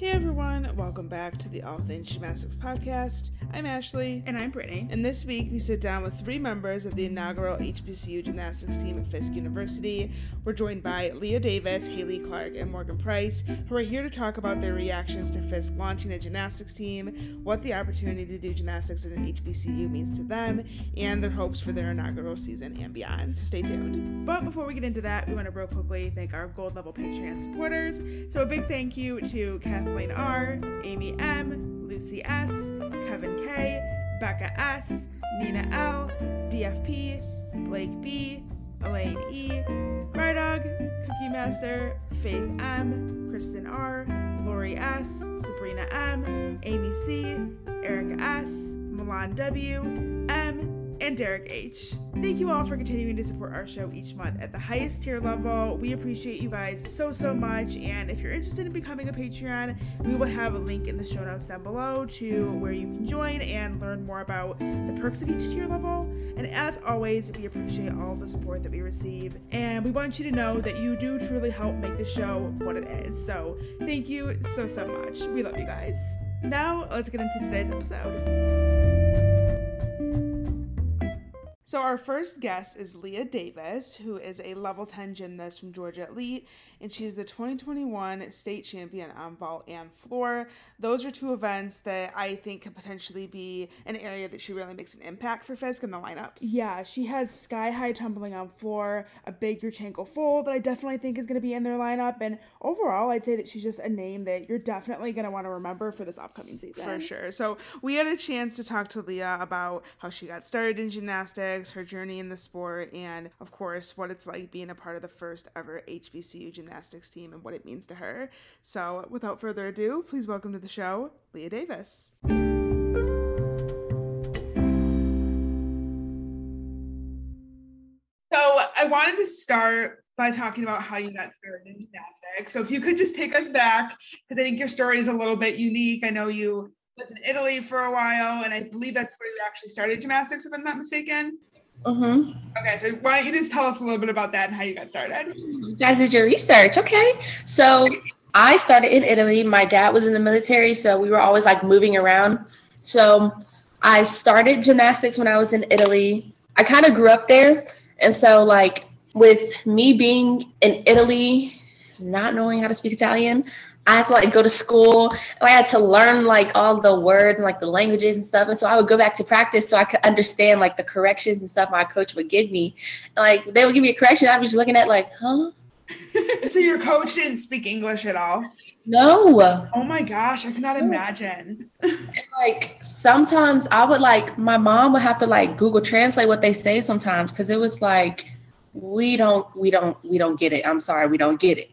Hey everyone, welcome back to the All Things Gymnastics podcast. I'm Ashley. And I'm Brittany. And this week we sit down with three members of the inaugural HBCU gymnastics team at Fisk University. We're joined by Leah Davis, Haley Clark, and Morgan Price, who are here to talk about their reactions to Fisk launching a gymnastics team, what the opportunity to do gymnastics at an HBCU means to them, and their hopes for their inaugural season and beyond. So stay tuned. But before we get into that, we want to real quickly thank our gold level Patreon supporters. So a big thank you to Kathleen R, Amy M, Lucy S, Kevin K, Becca S, Nina L, DFP, Blake B, Elaine E, Brydog, Cookie Master, Faith M, Kristen R, Lori S, Sabrina M, Amy C, Erica S, Milan W, and Derek H. Thank you all for continuing to support our show each month at the highest tier level. We appreciate you guys so, so much. And if you're interested in becoming a Patreon, we will have a link in the show notes down below to where you can join and learn more about the perks of each tier level. And as always, we appreciate all the support that we receive. And we want you to know that you do truly help make the show what it is. So thank you so, so much. We love you guys. Now, let's get into today's episode. So, our first guest is Leah Davis, who is a level 10 gymnast from Georgia Elite, and she's the 2021 state champion on vault and floor. Those are two events that I think could potentially be an area that she really makes an impact for Fisk in the lineups. Yeah, she has sky high tumbling on floor, a big Yurchenko full that I definitely think is going to be in their lineup, and overall, I'd say that she's just a name that you're definitely going to want to remember for this upcoming season. For sure. So, we had a chance to talk to Leah about how she got started in gymnastics her journey in the sport, and of course, what it's like being a part of the first ever HBCU gymnastics team and what it means to her. So, without further ado, please welcome to the show, Leah Davis. So, I wanted to start by talking about how you got started in gymnastics. So, if you could just take us back, because I think your story is a little bit unique. I know you lived in Italy for a while, and I believe that's where you actually started gymnastics, if I'm not mistaken. Mm-hmm. Okay, so why don't you just tell us a little bit about that and how you got started? You guys did your research. Okay. So I started in Italy. My dad was in the military, so we were always like moving around. So I started gymnastics when I was in Italy. I kind of grew up there. And so, like, with me being in Italy, not knowing how to speak Italian, I had to like go to school I had to learn like all the words and like the languages and stuff. And so I would go back to practice so I could understand like the corrections and stuff my coach would give me. And, like they would give me a correction. I'd be just looking at like, huh? so your coach didn't speak English at all? No. Oh my gosh, I cannot imagine. and, like sometimes I would like my mom would have to like Google translate what they say sometimes because it was like we don't we don't we don't get it. I'm sorry, we don't get it.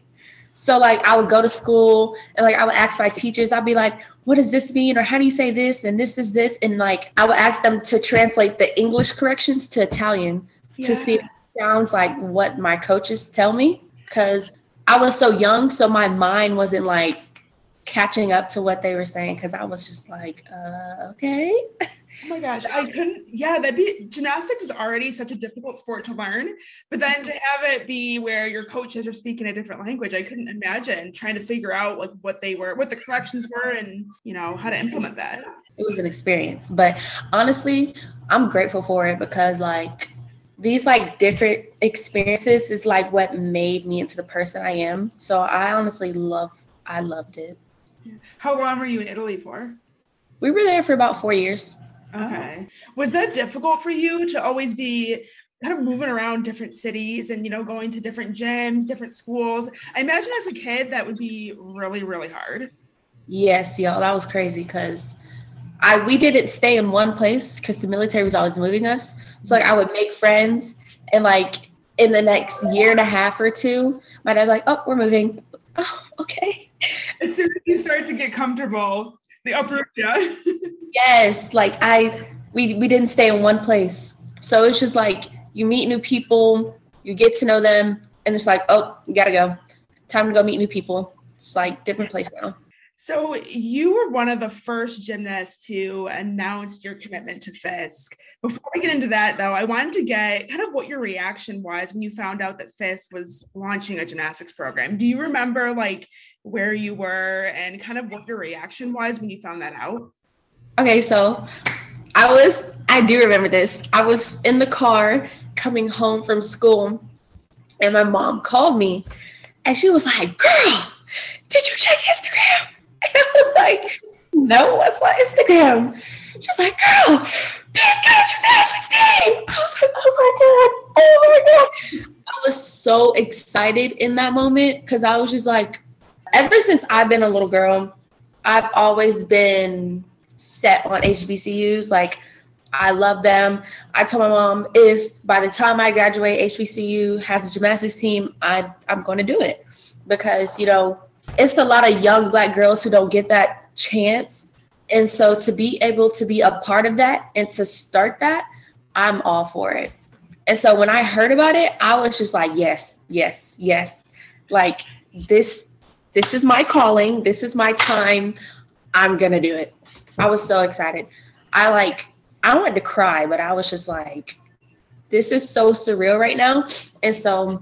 So like I would go to school and like I would ask my teachers, I'd be like, what does this mean? Or how do you say this? And this is this. And like I would ask them to translate the English corrections to Italian yeah. to see if it sounds like what my coaches tell me. Cause I was so young, so my mind wasn't like catching up to what they were saying because I was just like, uh, okay. Oh my gosh, I couldn't. Yeah, that'd be gymnastics is already such a difficult sport to learn, but then to have it be where your coaches are speaking a different language, I couldn't imagine trying to figure out like what they were, what the corrections were, and you know how to implement that. It was an experience, but honestly, I'm grateful for it because like these like different experiences is like what made me into the person I am. So I honestly love, I loved it. How long were you in Italy for? We were there for about four years. Oh. Okay. Was that difficult for you to always be kind of moving around different cities and you know going to different gyms, different schools? I imagine as a kid that would be really really hard. Yes, y'all, that was crazy because I we didn't stay in one place because the military was always moving us. So like I would make friends and like in the next year and a half or two, my dad like, oh, we're moving. Oh, okay. As soon as you start to get comfortable, the upper yeah. yes, like I we we didn't stay in one place. So it's just like you meet new people, you get to know them, and it's like, oh, you gotta go. Time to go meet new people. It's like different place now. So you were one of the first gymnasts to announce your commitment to Fisk. Before we get into that, though, I wanted to get kind of what your reaction was when you found out that Fisk was launching a gymnastics program. Do you remember like where you were and kind of what your reaction was when you found that out? Okay, so I was, I do remember this. I was in the car coming home from school, and my mom called me, and she was like, Girl, did you check Instagram? I was like, No, what's my Instagram? She's like, Girl, please get gymnastics team. I was like, Oh my God, oh my God. I was so excited in that moment because I was just like, ever since I've been a little girl, I've always been set on HBCUs. Like, I love them. I told my mom if by the time I graduate, HBCU has a gymnastics team, I, I'm going to do it because, you know, it's a lot of young black girls who don't get that chance. And so to be able to be a part of that and to start that, I'm all for it. And so when I heard about it, I was just like, yes, yes, yes. Like this this is my calling, this is my time. I'm going to do it. I was so excited. I like I wanted to cry, but I was just like this is so surreal right now. And so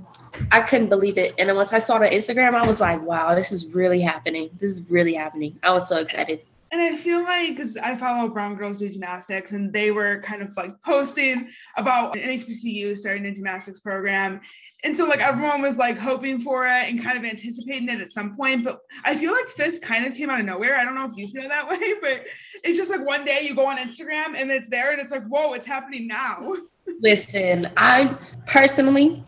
I couldn't believe it. And then once I saw it on Instagram, I was like, wow, this is really happening. This is really happening. I was so excited. And I feel like because I follow Brown Girls Do Gymnastics, and they were kind of like posting about an HBCU starting a gymnastics program. And so, like, everyone was like hoping for it and kind of anticipating it at some point. But I feel like this kind of came out of nowhere. I don't know if you feel that way, but it's just like one day you go on Instagram and it's there and it's like, whoa, it's happening now. Listen, I personally,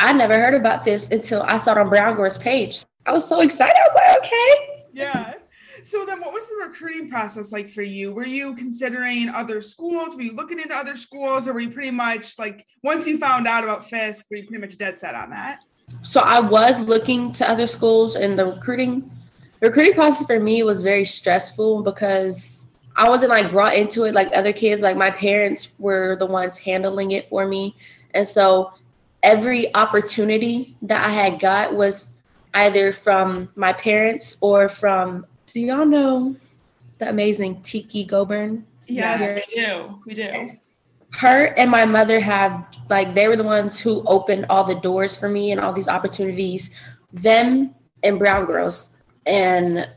I never heard about this until I saw it on Brown Girls' page. I was so excited. I was like, okay. Yeah. So then what was the recruiting process like for you? Were you considering other schools? Were you looking into other schools or were you pretty much like once you found out about Fisk, were you pretty much dead set on that? So I was looking to other schools and the recruiting the recruiting process for me was very stressful because I wasn't like brought into it like other kids. Like my parents were the ones handling it for me. And so every opportunity that I had got was either from my parents or from do y'all know the amazing Tiki Goburn? Yes, we do. We do. Yes. Her and my mother have like they were the ones who opened all the doors for me and all these opportunities. Them and Brown Girls, and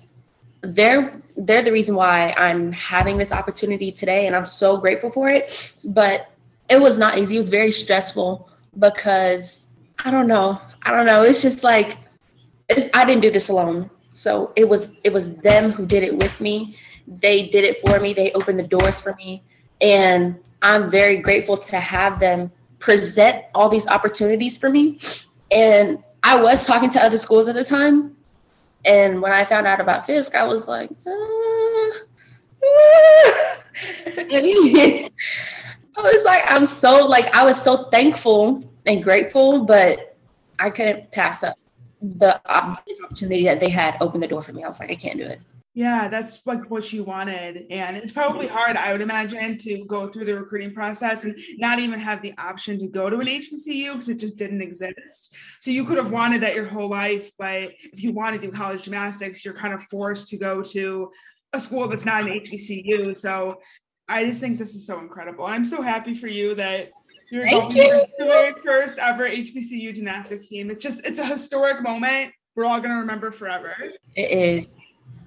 they're they're the reason why I'm having this opportunity today, and I'm so grateful for it. But it was not easy. It was very stressful because I don't know. I don't know. It's just like it's, I didn't do this alone. So it was it was them who did it with me. They did it for me. They opened the doors for me, and I'm very grateful to have them present all these opportunities for me. And I was talking to other schools at the time, and when I found out about Fisk, I was like, uh. I was like, I'm so like I was so thankful and grateful, but I couldn't pass up the opportunity that they had opened the door for me. I was like, I can't do it. Yeah, that's like what you wanted. And it's probably hard, I would imagine, to go through the recruiting process and not even have the option to go to an HBCU because it just didn't exist. So you could have wanted that your whole life, but if you want to do college gymnastics, you're kind of forced to go to a school that's not an HBCU. So I just think this is so incredible. I'm so happy for you that you're Thank going you. the very first ever HBCU gymnastics team. It's just it's a historic moment. We're all gonna remember forever. It is.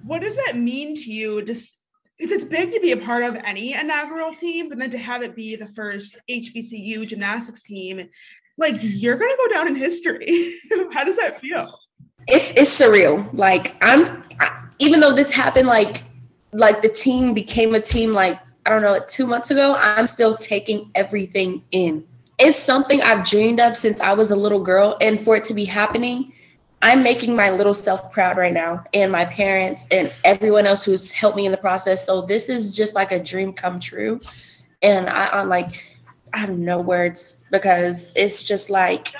What does that mean to you? Just because it's big to be a part of any inaugural team, but then to have it be the first HBCU gymnastics team, like you're gonna go down in history. How does that feel? It's it's surreal. Like I'm, even though this happened, like like the team became a team like I don't know, two months ago, I'm still taking everything in. It's something I've dreamed of since I was a little girl. And for it to be happening, I'm making my little self proud right now, and my parents and everyone else who's helped me in the process. So this is just like a dream come true. And I, I'm like, I have no words because it's just like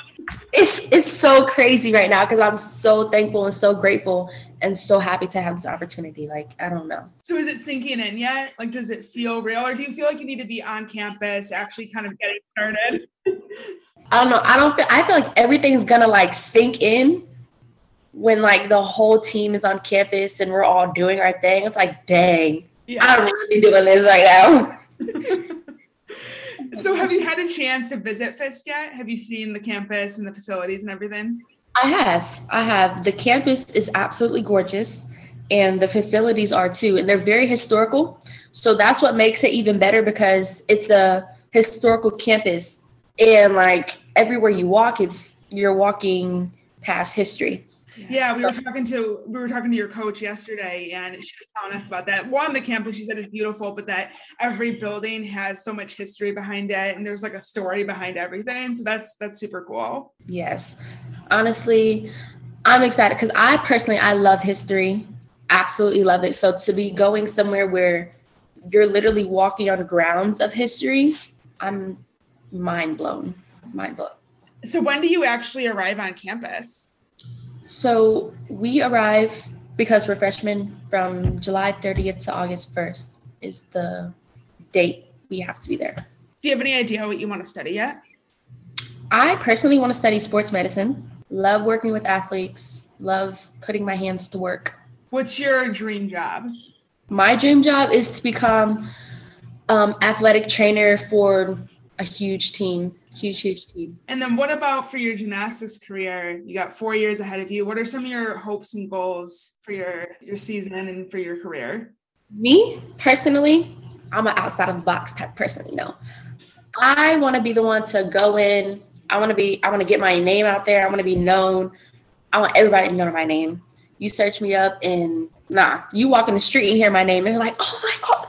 it's it's so crazy right now because I'm so thankful and so grateful and so happy to have this opportunity. Like, I don't know. So is it sinking in yet? Like, does it feel real? Or do you feel like you need to be on campus, actually kind of getting started? I don't know. I don't feel I feel like everything's gonna like sink in when like the whole team is on campus and we're all doing our thing, it's like, dang, yeah. I don't really doing this right now. so have you had a chance to visit Fisk yet? Have you seen the campus and the facilities and everything? I have. I have. The campus is absolutely gorgeous and the facilities are too and they're very historical. So that's what makes it even better because it's a historical campus and like everywhere you walk it's you're walking past history. Yeah, we were talking to we were talking to your coach yesterday, and she was telling us about that. One, the campus she said is beautiful, but that every building has so much history behind it, and there's like a story behind everything. So that's that's super cool. Yes, honestly, I'm excited because I personally I love history, absolutely love it. So to be going somewhere where you're literally walking on grounds of history, I'm mind blown, mind blown. So when do you actually arrive on campus? So we arrive because we're freshmen from July 30th to August 1st is the date we have to be there. Do you have any idea what you want to study yet? I personally want to study sports medicine. Love working with athletes, love putting my hands to work. What's your dream job? My dream job is to become um, athletic trainer for a huge team huge, huge team. And then what about for your gymnastics career? You got four years ahead of you. What are some of your hopes and goals for your your season and for your career? Me personally, I'm an outside of the box type person, you know. I want to be the one to go in. I want to be, I want to get my name out there. I want to be known. I want everybody to know my name. You search me up and nah, you walk in the street and hear my name and you're like, oh my God.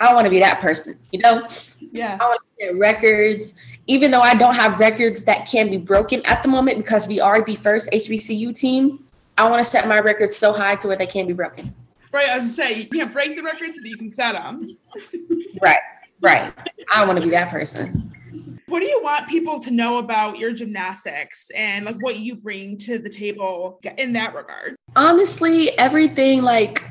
I want to be that person, you know? Yeah. I want to get records even though I don't have records that can be broken at the moment because we are the first HBCU team, I want to set my records so high to where they can't be broken. Right, I was to say you can't break the records, but you can set them. right, right. I want to be that person. What do you want people to know about your gymnastics and like what you bring to the table in that regard? Honestly, everything like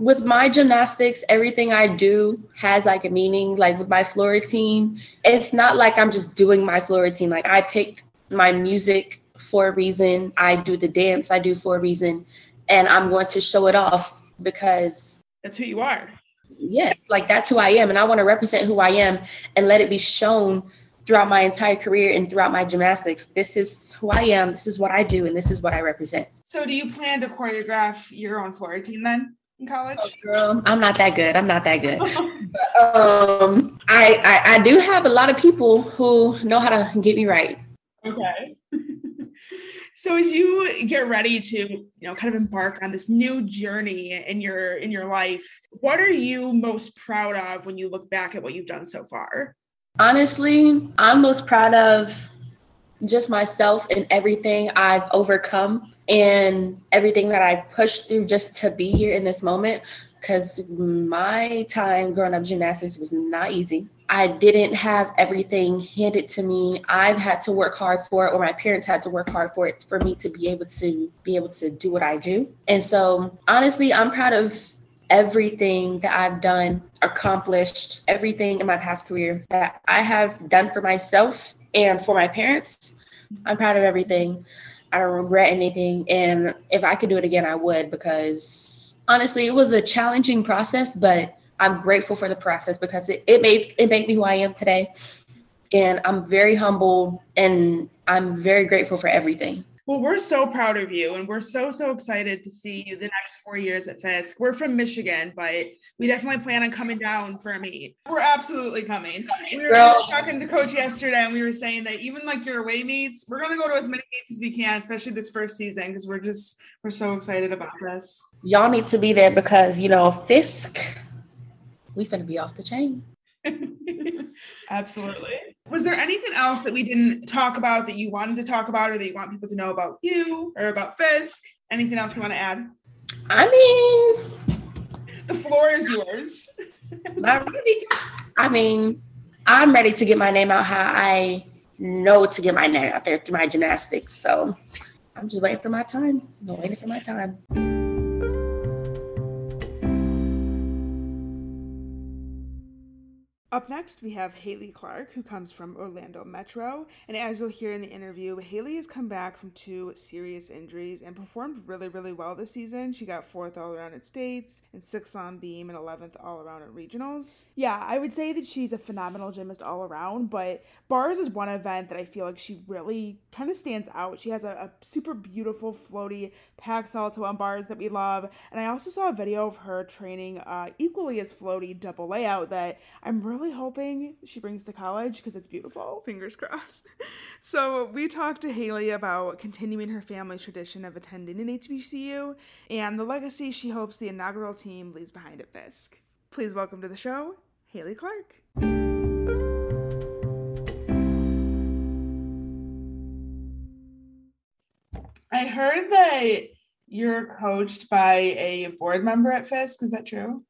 with my gymnastics, everything I do has like a meaning. Like with my floor routine, it's not like I'm just doing my floor routine. Like I picked my music for a reason. I do the dance I do for a reason. And I'm going to show it off because that's who you are. Yes, like that's who I am. And I want to represent who I am and let it be shown throughout my entire career and throughout my gymnastics. This is who I am. This is what I do. And this is what I represent. So, do you plan to choreograph your own floor routine then? In college? Oh, girl, I'm not that good. I'm not that good. um, I, I I do have a lot of people who know how to get me right. Okay. so as you get ready to you know kind of embark on this new journey in your in your life what are you most proud of when you look back at what you've done so far honestly i'm most proud of just myself and everything i've overcome and everything that I pushed through just to be here in this moment. Because my time growing up gymnastics was not easy. I didn't have everything handed to me. I've had to work hard for it, or my parents had to work hard for it for me to be able to be able to do what I do. And so, honestly, I'm proud of everything that I've done, accomplished, everything in my past career that I have done for myself and for my parents. I'm proud of everything. I don't regret anything. And if I could do it again, I would because honestly, it was a challenging process, but I'm grateful for the process because it, it made it made me who I am today. And I'm very humble and I'm very grateful for everything. Well, we're so proud of you, and we're so so excited to see you the next four years at Fisk. We're from Michigan, but we definitely plan on coming down for a meet. We're absolutely coming. We were talking to coach yesterday, and we were saying that even like your away meets, we're gonna go to as many meets as we can, especially this first season, because we're just we're so excited about this. Y'all need to be there because you know Fisk, we finna be off the chain. Absolutely. Was there anything else that we didn't talk about that you wanted to talk about or that you want people to know about you or about Fisk? Anything else you want to add? I mean, the floor is yours. not really. I mean, I'm ready to get my name out how I know to get my name out there through my gymnastics. So I'm just waiting for my time. I'm waiting for my time. Up next, we have Haley Clark, who comes from Orlando Metro. And as you'll hear in the interview, Haley has come back from two serious injuries and performed really, really well this season. She got fourth all around at states and sixth on beam and 11th all around at regionals. Yeah, I would say that she's a phenomenal gymnast all around, but bars is one event that I feel like she really kind of stands out. She has a, a super beautiful floaty Pak salto on bars that we love. And I also saw a video of her training uh, equally as floaty double layout that I'm really really hoping she brings to college because it's beautiful. Fingers crossed. So we talked to Haley about continuing her family tradition of attending an HBCU and the legacy she hopes the inaugural team leaves behind at Fisk. Please welcome to the show, Haley Clark. I heard that you're coached by a board member at Fisk. Is that true?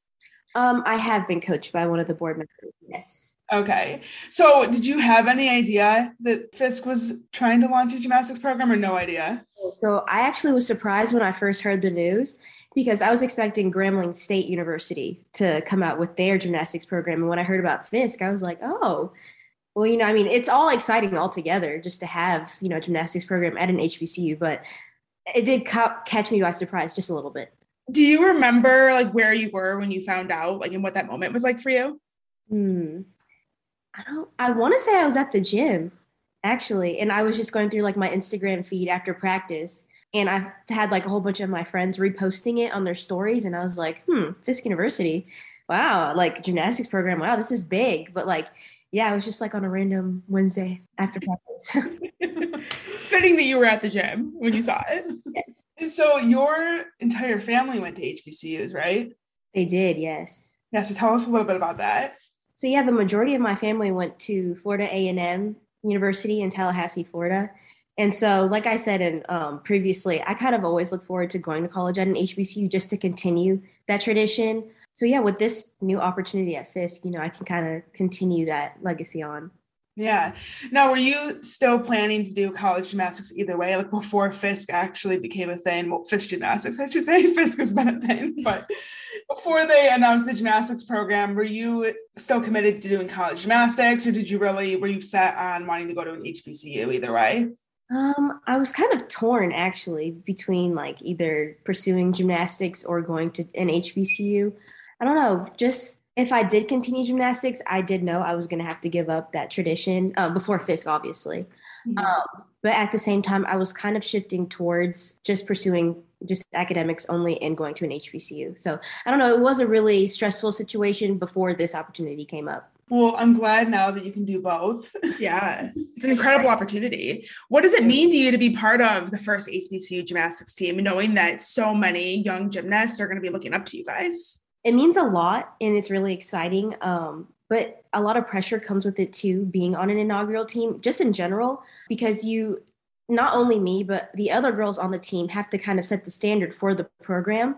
Um, I have been coached by one of the board members. Yes. Okay. So, did you have any idea that Fisk was trying to launch a gymnastics program, or no idea? So, I actually was surprised when I first heard the news because I was expecting Grambling State University to come out with their gymnastics program, and when I heard about Fisk, I was like, oh. Well, you know, I mean, it's all exciting altogether just to have, you know, a gymnastics program at an HBCU, but it did ca- catch me by surprise just a little bit do you remember like where you were when you found out like and what that moment was like for you? Hmm. i don't i want to say i was at the gym actually and i was just going through like my instagram feed after practice and i had like a whole bunch of my friends reposting it on their stories and i was like hmm fisk university. Wow like gymnastics program. Wow this is big. But like yeah it was just like on a random wednesday after practice. Fitting that you were at the gym when you saw it. Yes and so your entire family went to HBCUs, right? They did, yes. Yeah, so tell us a little bit about that. So yeah, the majority of my family went to Florida A&M University in Tallahassee, Florida. And so, like I said in um, previously, I kind of always look forward to going to college at an HBCU just to continue that tradition. So yeah, with this new opportunity at Fisk, you know, I can kind of continue that legacy on. Yeah. Now, were you still planning to do college gymnastics either way, like before Fisk actually became a thing? Well, Fisk gymnastics, I should say. Fisk has been a thing, but before they announced the gymnastics program, were you still committed to doing college gymnastics, or did you really were you set on wanting to go to an HBCU either way? Um, I was kind of torn actually between like either pursuing gymnastics or going to an HBCU. I don't know, just if I did continue gymnastics, I did know I was going to have to give up that tradition uh, before Fisk, obviously. Mm-hmm. Um, but at the same time, I was kind of shifting towards just pursuing just academics only and going to an HBCU. So I don't know. It was a really stressful situation before this opportunity came up. Well, I'm glad now that you can do both. Yeah, it's an incredible opportunity. What does it mean to you to be part of the first HBCU gymnastics team, knowing that so many young gymnasts are going to be looking up to you guys? It means a lot and it's really exciting. Um, but a lot of pressure comes with it too, being on an inaugural team, just in general, because you, not only me, but the other girls on the team have to kind of set the standard for the program.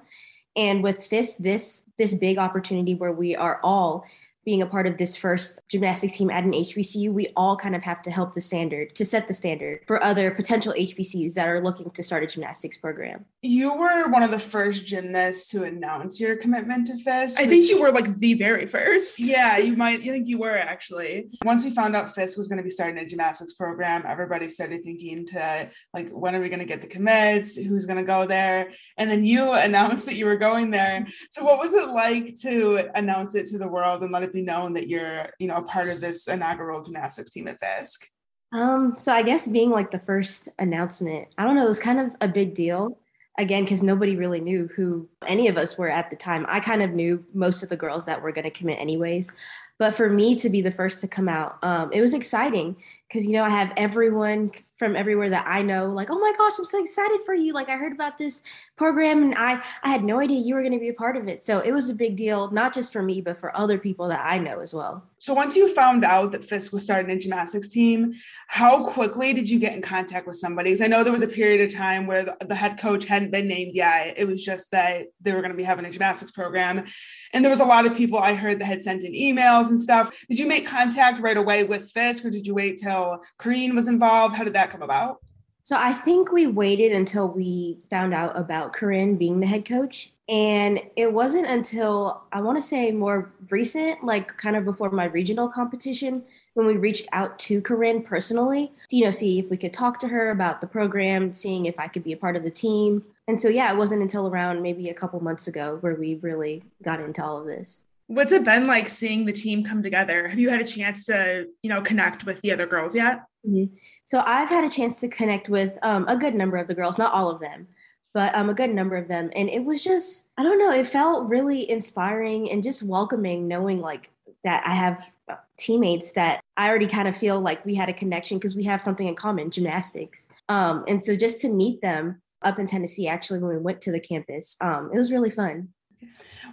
And with this, this, this big opportunity where we are all being a part of this first gymnastics team at an HBCU, we all kind of have to help the standard to set the standard for other potential HBCUs that are looking to start a gymnastics program. You were one of the first gymnasts to announce your commitment to Fisk. I which, think you were like the very first. Yeah, you might. I think you were actually. Once we found out Fisk was going to be starting a gymnastics program, everybody started thinking to like, when are we going to get the commits? Who's going to go there? And then you announced that you were going there. So, what was it like to announce it to the world and let it be known that you're, you know, a part of this inaugural gymnastics team at Fisk? Um, so I guess being like the first announcement, I don't know, it was kind of a big deal. Again, because nobody really knew who any of us were at the time. I kind of knew most of the girls that were going to commit anyways. But for me to be the first to come out, um, it was exciting because, you know, I have everyone from everywhere that I know, like, oh my gosh, I'm so excited for you. Like I heard about this program and I I had no idea you were going to be a part of it. So it was a big deal, not just for me, but for other people that I know as well. So once you found out that Fisk was starting a gymnastics team, how quickly did you get in contact with somebody? Because I know there was a period of time where the, the head coach hadn't been named yet. It was just that they were going to be having a gymnastics program. And there was a lot of people I heard that had sent in emails and stuff. Did you make contact right away with Fisk or did you wait till Corrinne was involved? How did that come about? So I think we waited until we found out about Corrinne being the head coach. And it wasn't until I want to say more recent, like kind of before my regional competition, when we reached out to Corrinne personally, to, you know, see if we could talk to her about the program, seeing if I could be a part of the team. And so, yeah, it wasn't until around maybe a couple months ago where we really got into all of this. What's it been like seeing the team come together? Have you had a chance to, you know, connect with the other girls yet? Mm-hmm. So I've had a chance to connect with um, a good number of the girls, not all of them, but um, a good number of them. And it was just, I don't know, it felt really inspiring and just welcoming knowing like that I have uh, teammates that I already kind of feel like we had a connection because we have something in common, gymnastics. Um, and so just to meet them up in Tennessee, actually, when we went to the campus, um, it was really fun.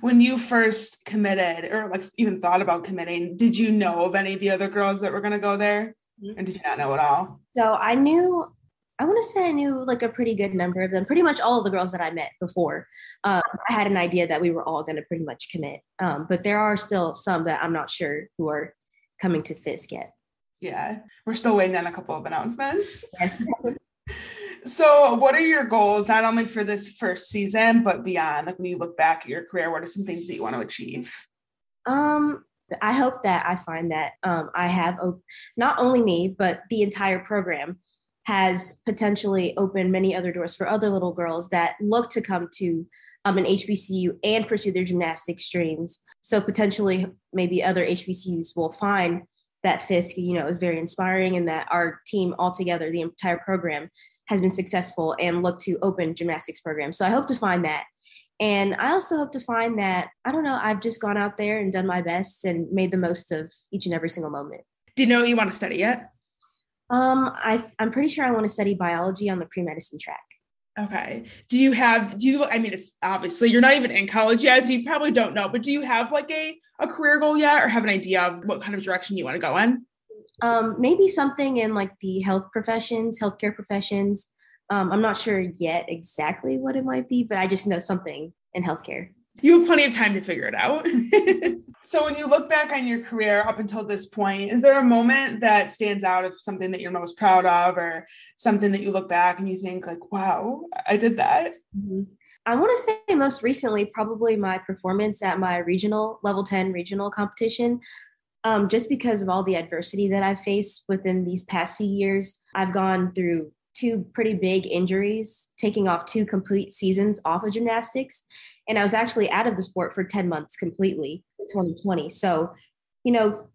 When you first committed or like even thought about committing, did you know of any of the other girls that were going to go there? Mm-hmm. And did you not know at all? So I knew I want to say I knew like a pretty good number of them. Pretty much all of the girls that I met before, um, I had an idea that we were all going to pretty much commit. Um, but there are still some that I'm not sure who are coming to Fisk yet. Yeah, we're still waiting on a couple of announcements. so, what are your goals not only for this first season but beyond? Like when you look back at your career, what are some things that you want to achieve? Um, I hope that I find that um, I have not only me but the entire program has potentially opened many other doors for other little girls that look to come to um, an HBCU and pursue their gymnastics dreams. So potentially, maybe other HBCUs will find that Fisk, you know, is very inspiring, and that our team altogether, the entire program, has been successful and look to open gymnastics programs. So I hope to find that. And I also hope to find that, I don't know, I've just gone out there and done my best and made the most of each and every single moment. Do you know what you want to study yet? Um, I I'm pretty sure I want to study biology on the pre medicine track. Okay. Do you have do you I mean it's obviously you're not even in college yet, so you probably don't know, but do you have like a a career goal yet or have an idea of what kind of direction you want to go in? Um, maybe something in like the health professions, healthcare professions. Um, I'm not sure yet exactly what it might be, but I just know something in healthcare. You have plenty of time to figure it out. So when you look back on your career up until this point, is there a moment that stands out of something that you're most proud of or something that you look back and you think like, wow, I did that? Mm-hmm. I want to say most recently, probably my performance at my regional level 10 regional competition. Um, just because of all the adversity that I've faced within these past few years, I've gone through two pretty big injuries, taking off two complete seasons off of gymnastics. And I was actually out of the sport for 10 months completely in 2020. So, you know,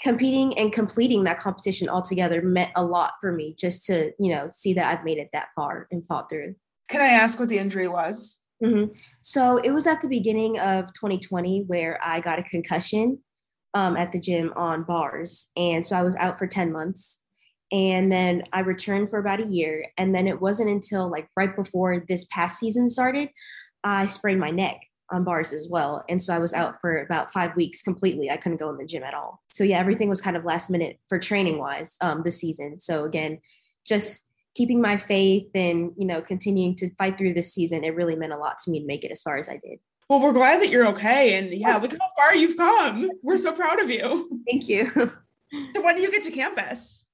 competing and completing that competition altogether meant a lot for me just to, you know, see that I've made it that far and fought through. Can I ask what the injury was? Mm-hmm. So it was at the beginning of 2020 where I got a concussion um, at the gym on bars. And so I was out for 10 months and then I returned for about a year. And then it wasn't until like right before this past season started, I sprained my neck on bars as well. And so I was out for about five weeks completely. I couldn't go in the gym at all. So yeah, everything was kind of last minute for training wise um, this season. So again, just keeping my faith and you know continuing to fight through this season, it really meant a lot to me to make it as far as I did. Well, we're glad that you're okay. And yeah, look how far you've come. We're so proud of you. Thank you. so when do you get to campus?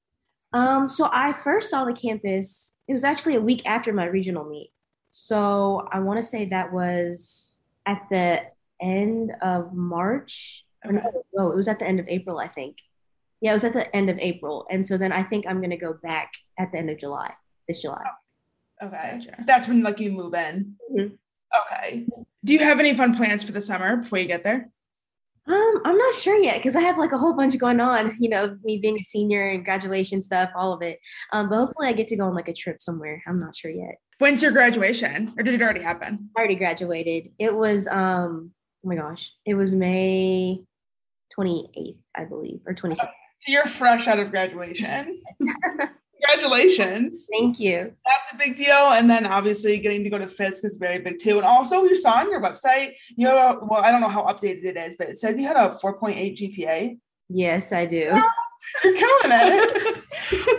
Um, so I first saw the campus, it was actually a week after my regional meet. So I want to say that was at the end of March. Okay. No, it was at the end of April, I think. Yeah, it was at the end of April. And so then I think I'm going to go back at the end of July, this July. Oh, okay. Gotcha. That's when like you move in. Mm-hmm. Okay. Do you have any fun plans for the summer before you get there? Um, I'm not sure yet because I have like a whole bunch going on, you know, me being a senior and graduation stuff, all of it. Um, but hopefully I get to go on like a trip somewhere. I'm not sure yet. When's your graduation? Or did it already happen? I already graduated. It was um oh my gosh, it was May 28th, I believe, or 27th. So you're fresh out of graduation. Congratulations. Thank you. That's a big deal. And then obviously getting to go to Fisk is very big too. And also we saw on your website, you a, well, I don't know how updated it is, but it said you had a 4.8 GPA. Yes, I do. You're killing it.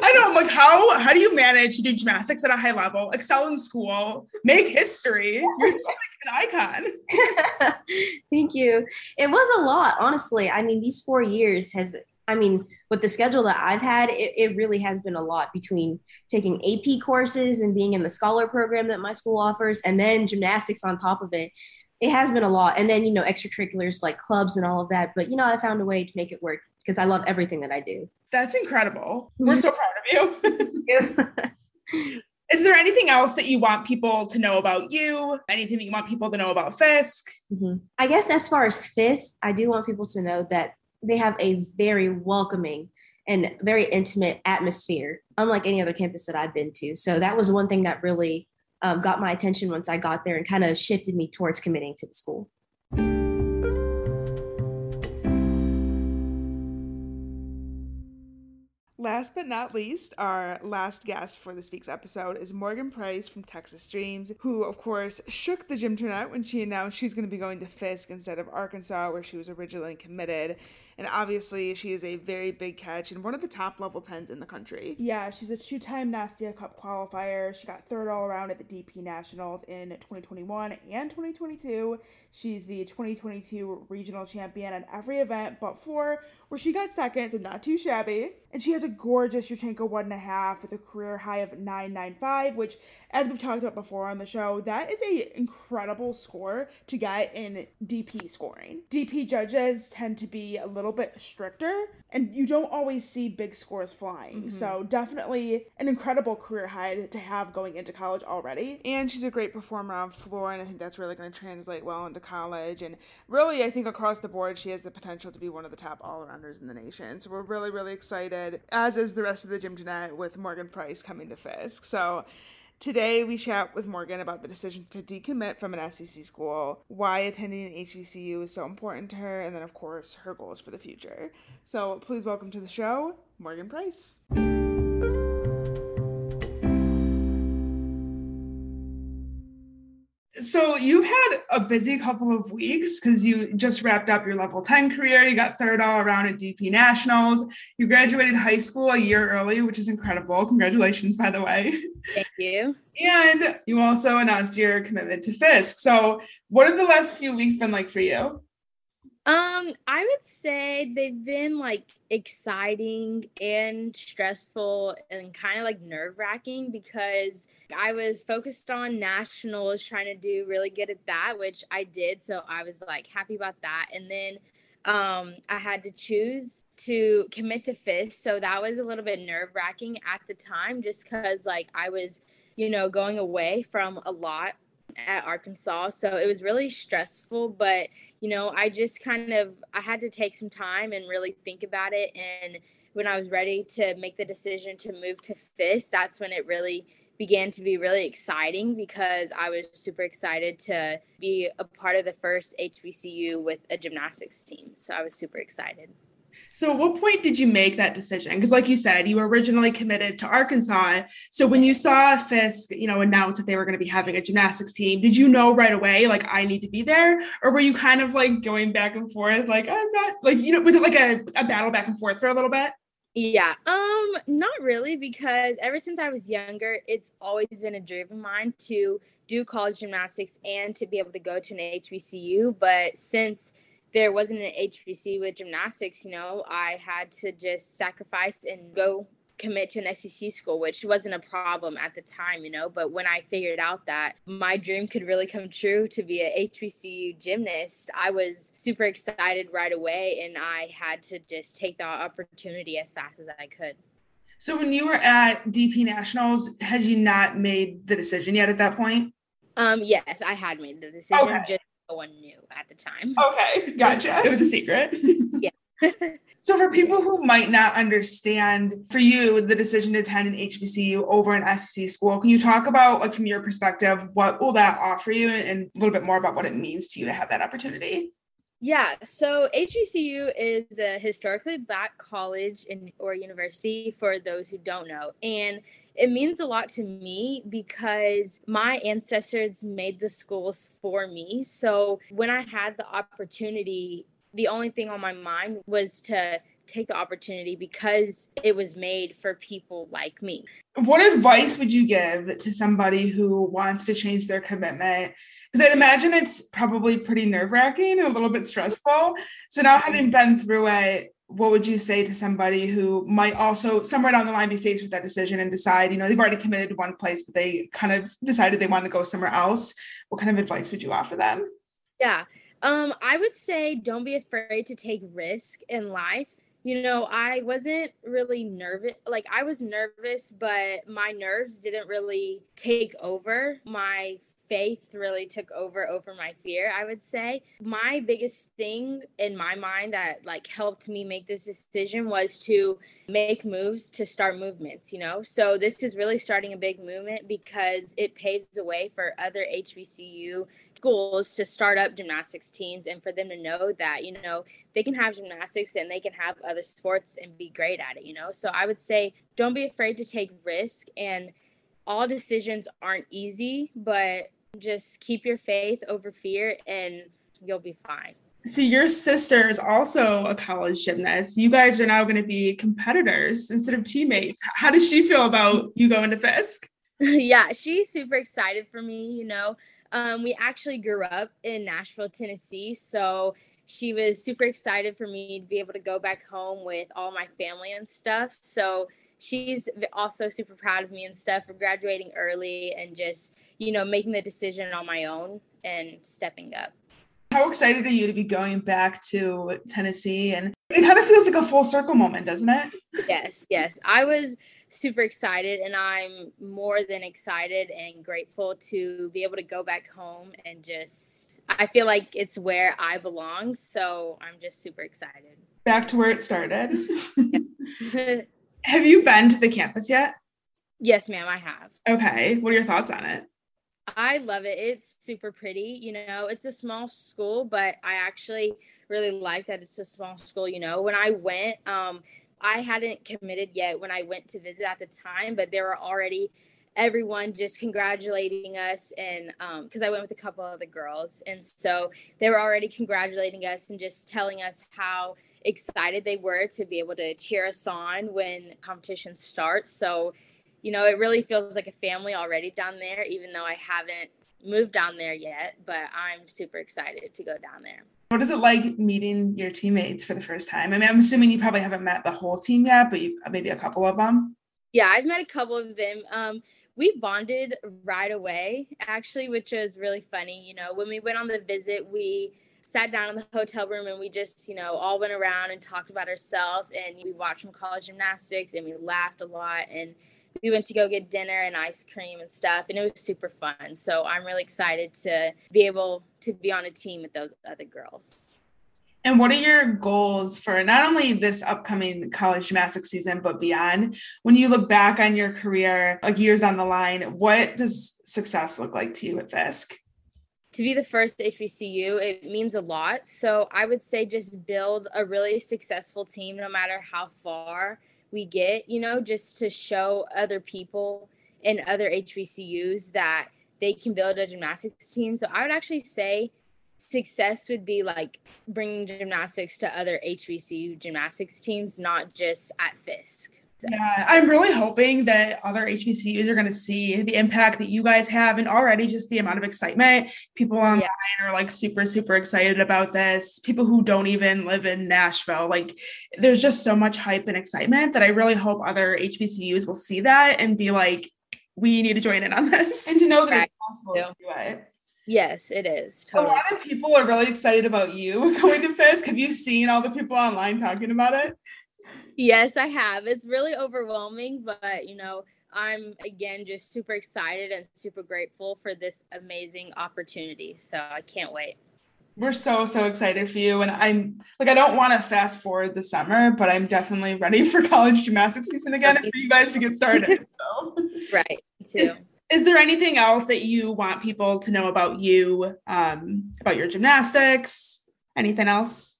I know. I'm like, how how do you manage to do gymnastics at a high level, excel in school, make history? You're just like an icon. Thank you. It was a lot, honestly. I mean, these four years has I mean, with the schedule that I've had, it, it, really has been a lot between taking AP courses and being in the scholar program that my school offers, and then gymnastics on top of it. it has been a lot. And then, you know, extracurriculars like clubs and all of that. But, you know, I found a way to make it work because I love everything that I do. That's incredible. We're so proud of you. Is there anything else that you want people to know about you? Anything that you want people to know about Fisk? Mm-hmm. I guess as far as Fisk, I do want people to know that they have a very welcoming and very intimate atmosphere, unlike any other campus that I've been to. So that was one thing that really um, got my attention once I got there and kind of shifted me towards committing to the school. Last but not least, our last guest for this week's episode is Morgan Price from Texas Dreams, who, of course, shook the gymternet when she announced she's going to be going to Fisk instead of Arkansas, where she was originally committed. And obviously, she is a very big catch and one of the top level 10s in the country. Yeah, she's a two time Nastia Cup qualifier. She got third all around at the DP Nationals in 2021 and 2022. She's the 2022 regional champion at every event but four, where she got second, so not too shabby. And she has a gorgeous Yurchenko one and a half with a career high of 995, which, as we've talked about before on the show, that is a incredible score to get in DP scoring. DP judges tend to be a little bit stricter, and you don't always see big scores flying. Mm-hmm. So definitely an incredible career high to have going into college already. And she's a great performer on floor, and I think that's really going to translate well into college. And really, I think across the board, she has the potential to be one of the top all arounders in the nation. So we're really, really excited, as is the rest of the gymternet, with Morgan Price coming to Fisk. So Today, we chat with Morgan about the decision to decommit from an SEC school, why attending an HBCU is so important to her, and then, of course, her goals for the future. So, please welcome to the show, Morgan Price. So you've had a busy couple of weeks because you just wrapped up your level 10 career. You got third all around at DP Nationals. You graduated high school a year early, which is incredible. Congratulations, by the way. Thank you. And you also announced your commitment to Fisk. So what have the last few weeks been like for you? Um, I would say they've been like exciting and stressful and kind of like nerve wracking because I was focused on nationals, trying to do really good at that, which I did. So I was like happy about that. And then um, I had to choose to commit to Fisk. So that was a little bit nerve wracking at the time just because like I was, you know, going away from a lot at Arkansas. So it was really stressful, but you know, I just kind of I had to take some time and really think about it and when I was ready to make the decision to move to Fisk, that's when it really began to be really exciting because I was super excited to be a part of the first HBCU with a gymnastics team. So I was super excited. So, at what point did you make that decision? Because, like you said, you were originally committed to Arkansas. So, when you saw Fisk, you know, announce that they were going to be having a gymnastics team, did you know right away, like, I need to be there, or were you kind of like going back and forth, like, I'm not, like, you know, was it like a, a battle back and forth for a little bit? Yeah, um, not really, because ever since I was younger, it's always been a dream of mine to do college gymnastics and to be able to go to an HBCU. But since there wasn't an HBC with gymnastics, you know, I had to just sacrifice and go commit to an SEC school, which wasn't a problem at the time, you know. But when I figured out that my dream could really come true to be a HBCU gymnast, I was super excited right away and I had to just take the opportunity as fast as I could. So when you were at DP Nationals, had you not made the decision yet at that point? Um, yes, I had made the decision. Okay. Just no one knew at the time. Okay, gotcha. it was a secret. yeah. so for people who might not understand for you the decision to attend an hbcu over an sec school can you talk about like from your perspective what will that offer you and a little bit more about what it means to you to have that opportunity yeah, so HBCU is a historically black college in, or university for those who don't know. And it means a lot to me because my ancestors made the schools for me. So when I had the opportunity, the only thing on my mind was to take the opportunity because it was made for people like me. What advice would you give to somebody who wants to change their commitment because I'd imagine it's probably pretty nerve wracking and a little bit stressful. So now having been through it, what would you say to somebody who might also somewhere down the line be faced with that decision and decide, you know, they've already committed to one place, but they kind of decided they want to go somewhere else? What kind of advice would you offer them? Yeah. Um, I would say don't be afraid to take risk in life. You know, I wasn't really nervous. Like I was nervous, but my nerves didn't really take over. My faith really took over over my fear i would say. My biggest thing in my mind that like helped me make this decision was to make moves to start movements you know? So this is really starting a big movement because it paves the way for other hbcu schools to start up gymnastics teams and for them to know that you know they can have gymnastics and they can have other sports and be great at it you know? So i would say don't be afraid to take risk and all decisions aren't easy, but just keep your faith over fear and you'll be fine. So your sister is also a college gymnast. You guys are now going to be competitors instead of teammates. How does she feel about you going to Fisk? yeah, she's super excited for me, you know. Um, we actually grew up in Nashville, Tennessee, so she was super excited for me to be able to go back home with all my family and stuff. So she's also super proud of me and stuff for graduating early and just you know making the decision on my own and stepping up. How excited are you to be going back to tennessee? And it kind of feels like a full circle moment doesn't it? Yes yes. I was super excited and i'm more than excited and grateful to be able to go back home and just i feel like it's where i belong so i'm just super excited. Back to where it started Have you been to the campus yet? Yes, ma'am, I have. Okay. What are your thoughts on it? I love it. It's super pretty. You know, it's a small school, but I actually really like that it's a small school. You know, when I went, um, I hadn't committed yet when I went to visit at the time, but there were already everyone just congratulating us and because um, I went with a couple of the girls and so they were already congratulating us and just telling us how excited they were to be able to cheer us on when competition starts. So, you know, it really feels like a family already down there, even though I haven't moved down there yet, but I'm super excited to go down there. What is it like meeting your teammates for the first time? I mean, I'm assuming you probably haven't met the whole team yet, but you maybe a couple of them. Yeah, I've met a couple of them. Um, we bonded right away, actually, which was really funny. You know, when we went on the visit, we sat down in the hotel room and we just, you know, all went around and talked about ourselves and we watched some college gymnastics and we laughed a lot and we went to go get dinner and ice cream and stuff and it was super fun. So I'm really excited to be able to be on a team with those other girls. And what are your goals for not only this upcoming college gymnastics season, but beyond? When you look back on your career, like years on the line, what does success look like to you at Fisk? To be the first HBCU, it means a lot. So I would say just build a really successful team no matter how far we get, you know, just to show other people and other HBCUs that they can build a gymnastics team. So I would actually say success would be like bringing gymnastics to other HBCU gymnastics teams, not just at Fisk. Yeah, I'm really hoping that other HBCUs are going to see the impact that you guys have and already just the amount of excitement. People online yeah. are like super, super excited about this. People who don't even live in Nashville, like there's just so much hype and excitement that I really hope other HBCUs will see that and be like, we need to join in on this. And to know that right. it's possible to do it. Yes, it is. Totally. A lot of people are really excited about you going to Fisk. Have you seen all the people online talking about it? Yes, I have. It's really overwhelming, but you know, I'm again just super excited and super grateful for this amazing opportunity. So I can't wait. We're so so excited for you, and I'm like I don't want to fast forward the summer, but I'm definitely ready for college gymnastics season again for you guys to get started. So. right, too. Is, is, there anything else that you want people to know about you, um, about your gymnastics? Anything else?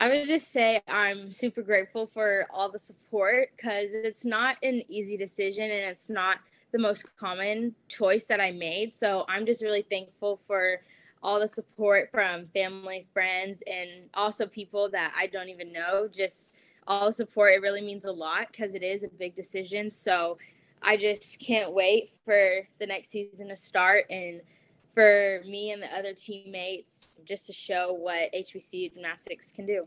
I would just say I'm super grateful for all the support because it's not an easy decision and it's not the most common choice that I made. So I'm just really thankful for all the support from family, friends, and also people that I don't even know. Just all the support. It really means a lot because it is a big decision. So I just can't wait for the next season to start and for me and the other teammates just to show what HBCU gymnastics can do.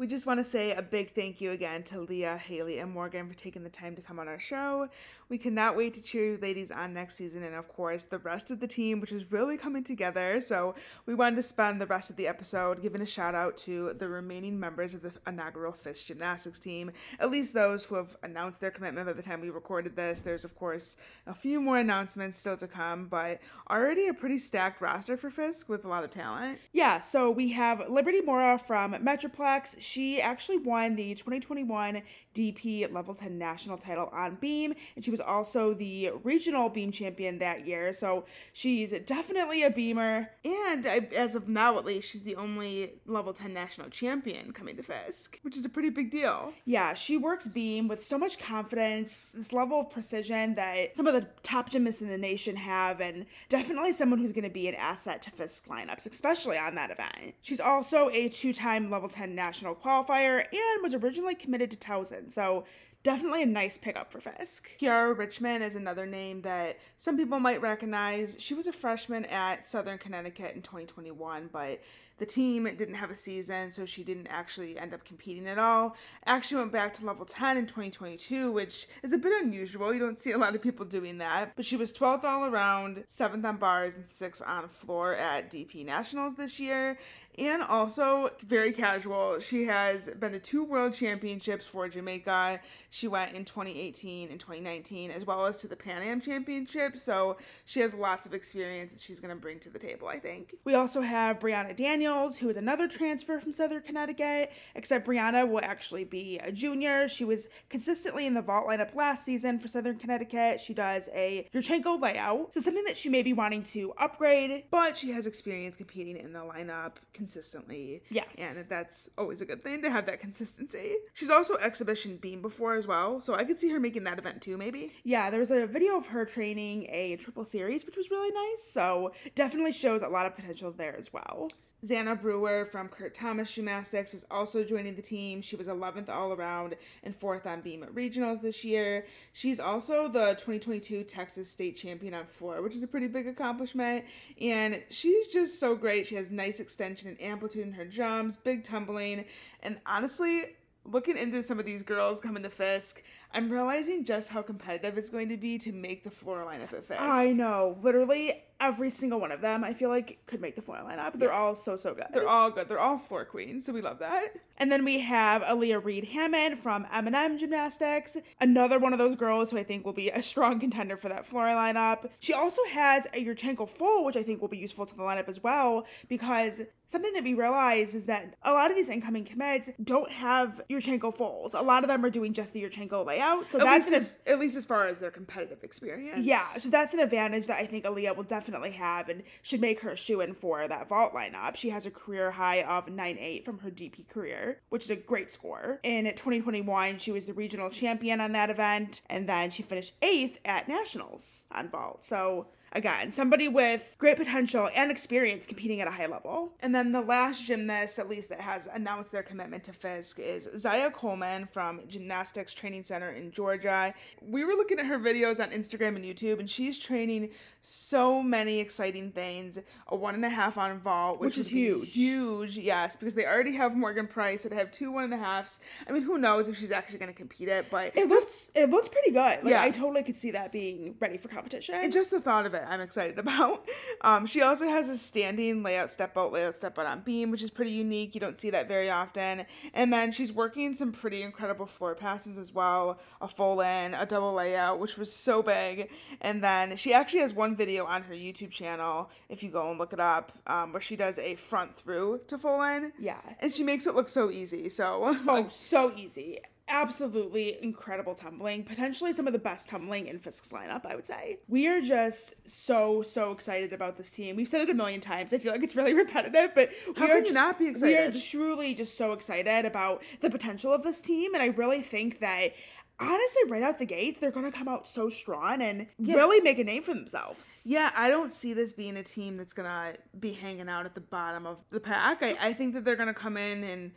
We just want to say a big thank you again to Leah, Haley, and Morgan for taking the time to come on our show. We cannot wait to cheer you ladies on next season and, of course, the rest of the team, which is really coming together. So, we wanted to spend the rest of the episode giving a shout out to the remaining members of the inaugural FISK gymnastics team, at least those who have announced their commitment by the time we recorded this. There's, of course, a few more announcements still to come, but already a pretty stacked roster for FISK with a lot of talent. Yeah, so we have Liberty Mora from Metroplex. She actually won the 2021 DP Level 10 national title on beam, and she was also the regional beam champion that year. So she's definitely a beamer. And I, as of now, at least, she's the only level 10 national champion coming to FISK, which is a pretty big deal. Yeah, she works beam with so much confidence, this level of precision that some of the top gymnasts in the nation have, and definitely someone who's going to be an asset to FISK lineups, especially on that event. She's also a two time level 10 national qualifier and was originally committed to Towson. So definitely a nice pickup for Fisk. Kiara Richmond is another name that some people might recognize. She was a freshman at Southern Connecticut in 2021, but the team didn't have a season, so she didn't actually end up competing at all. Actually went back to level 10 in 2022, which is a bit unusual. You don't see a lot of people doing that. But she was 12th all around, 7th on bars, and 6th on floor at DP Nationals this year. And also very casual. She has been to two world championships for Jamaica. She went in 2018 and 2019, as well as to the Pan Am Championship. So she has lots of experience that she's going to bring to the table, I think. We also have Brianna Daniels who is another transfer from Southern Connecticut, except Brianna will actually be a junior. She was consistently in the vault lineup last season for Southern Connecticut. She does a Yurchenko layout, so something that she may be wanting to upgrade. But she has experience competing in the lineup consistently. Yes. And that's always a good thing to have that consistency. She's also exhibition beam before as well, so I could see her making that event too, maybe. Yeah, there was a video of her training a triple series, which was really nice, so definitely shows a lot of potential there as well. Xana Brewer from Kurt Thomas Gymnastics is also joining the team. She was 11th all around and 4th on beam at regionals this year. She's also the 2022 Texas State Champion on floor, which is a pretty big accomplishment. And she's just so great. She has nice extension and amplitude in her jumps, big tumbling, and honestly, looking into some of these girls coming to Fisk, I'm realizing just how competitive it's going to be to make the floor lineup at Fisk. I know, literally every single one of them. I feel like could make the floor lineup. They're all so so good. They're all good. They're all floor queens, so we love that. And then we have Aaliyah Reed Hammond from M&M Gymnastics, another one of those girls who I think will be a strong contender for that floor lineup. She also has a Yurchenko full, which I think will be useful to the lineup as well, because something that we realize is that a lot of these incoming commits don't have Yurchenko fulls. A lot of them are doing just the Yurchenko layout. So at that's least, as, at least as far as their competitive experience. Yeah, so that's an advantage that I think Aaliyah will definitely have and should make her shoe in for that vault lineup. She has a career high of 9.8 from her DP career, which is a great score. In 2021, she was the regional champion on that event, and then she finished eighth at nationals on vault. So again, somebody with great potential and experience competing at a high level. And then the last gymnast, at least that has announced their commitment to Fisk, is Zaya Coleman from Gymnastics Training Center in Georgia. We were looking at her videos on Instagram and YouTube, and she's training so many exciting things. A one and a half on vault, which, Which is huge. Huge, yes, because they already have Morgan Price, so they have two one and a halves. I mean, who knows if she's actually going to compete it, but It looks it looks pretty good. Like Yeah. I totally could see that being ready for competition. And just the thought of it, I'm excited about. Um, she also has a standing layout step out, layout step out on beam, which is pretty unique. You don't see that very often. And then she's working some pretty incredible floor passes as well a full in, a double layout, which was so big. And then she actually has one video on her YouTube channel, if you go and look it up, um, where she does a front through to full in. Yeah. And she makes it look so easy. So, Oh, so easy. Absolutely incredible tumbling. Potentially some of the best tumbling in Fisk's lineup, I would say. We are just so, so excited about this team. We've said it a million times. I feel like it's really repetitive, but How we are can you not be excited? We are truly just so excited about the potential of this team. And I really think that honestly, right out the gates, they're gonna come out so strong and really make a name for themselves. Yeah, I don't see this being a team that's gonna be hanging out at the bottom of the pack. I, I think that they're gonna come in and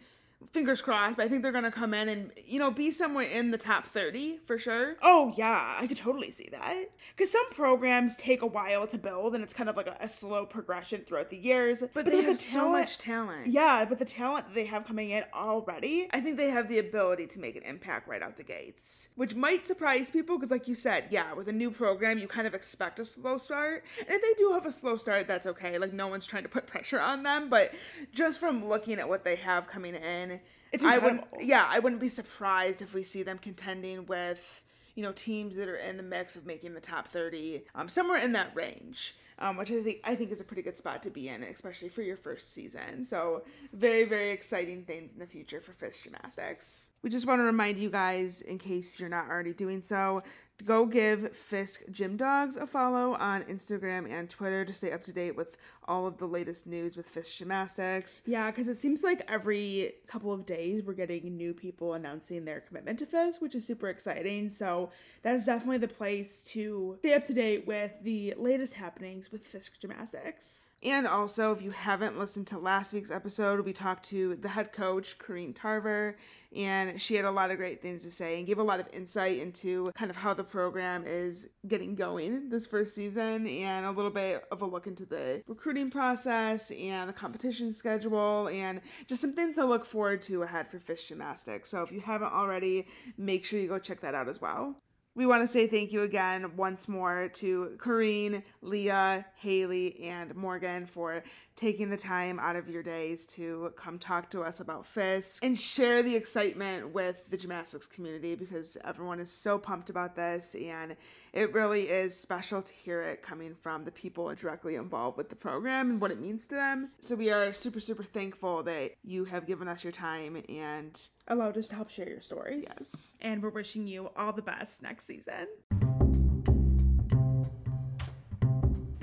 fingers crossed, but I think they're going to come in and, you know, be somewhere in the top 30 for sure. Oh yeah, I could totally see that. Because some programs take a while to build, and it's kind of like a, a slow progression throughout the years. But, they with have the so much talent. Yeah, but the talent that they have coming in already, I think they have the ability to make an impact right out the gates, which might surprise people because, like you said, yeah, with a new program, you kind of expect a slow start. And if they do have a slow start, that's okay. Like, no one's trying to put pressure on them, but just from looking at what they have coming in, It's I wouldn't, yeah, I wouldn't be surprised if we see them contending with, you know, teams that are in the mix of making the top 30, um, somewhere in that range. Um, which I think I think is a pretty good spot to be in, especially for your first season. So very very exciting things in the future for Fisk Gymnastics. We just want to remind you guys, in case you're not already doing so, go give Fisk Gym Dogs a follow on Instagram and Twitter to stay up to date with all of the latest news with Fisk Gymnastics. yeah, because it seems like every couple of days we're getting new people announcing their commitment to Fisk, which is super exciting. So that's definitely the place to stay up to date with the latest happenings with Fisk Gymnastics. And also, if you haven't listened to last week's episode, we talked to the head coach, Corrinne Tarver, and she had a lot of great things to say and gave a lot of insight into kind of how the program is getting going this first season and a little bit of a look into the recruiting process and the competition schedule and just some things to look forward to ahead for Fisk Gymnastics. So if you haven't already, make sure you go check that out as well. We want to say thank you again once more to Corrinne, Leah, Haley, and Morgan for taking the time out of your days to come talk to us about Fisk and share the excitement with the gymnastics community because everyone is so pumped about this and it really is special to hear it coming from the people directly involved with the program and what it means to them. So we are super, super thankful that you have given us your time and Allowed us to help share your stories. Yes. And we're wishing you all the best next season.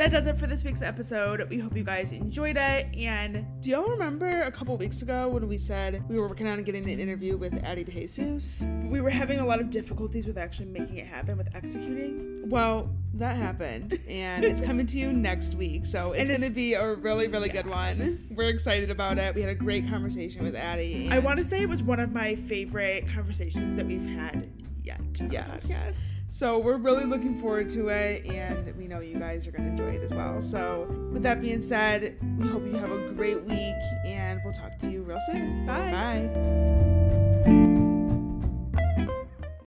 That does it for this week's episode. We hope you guys enjoyed it. And Do y'all remember a couple weeks ago when we said we were working on getting an interview with Addie DeJesus? we were having a lot of difficulties with actually making it happen with executing. Well, that happened, and it's coming to you next week. So it's, it's- going to be a really, really good one. We're excited about it. We had a great conversation with Addie. I want to say it was one of my favorite conversations that we've had yet. the Yes. So we're really looking forward to it, and we know you guys are going to enjoy it as well. So, with that being said, we hope you have a great week, and we'll talk to you real soon. Bye. Bye.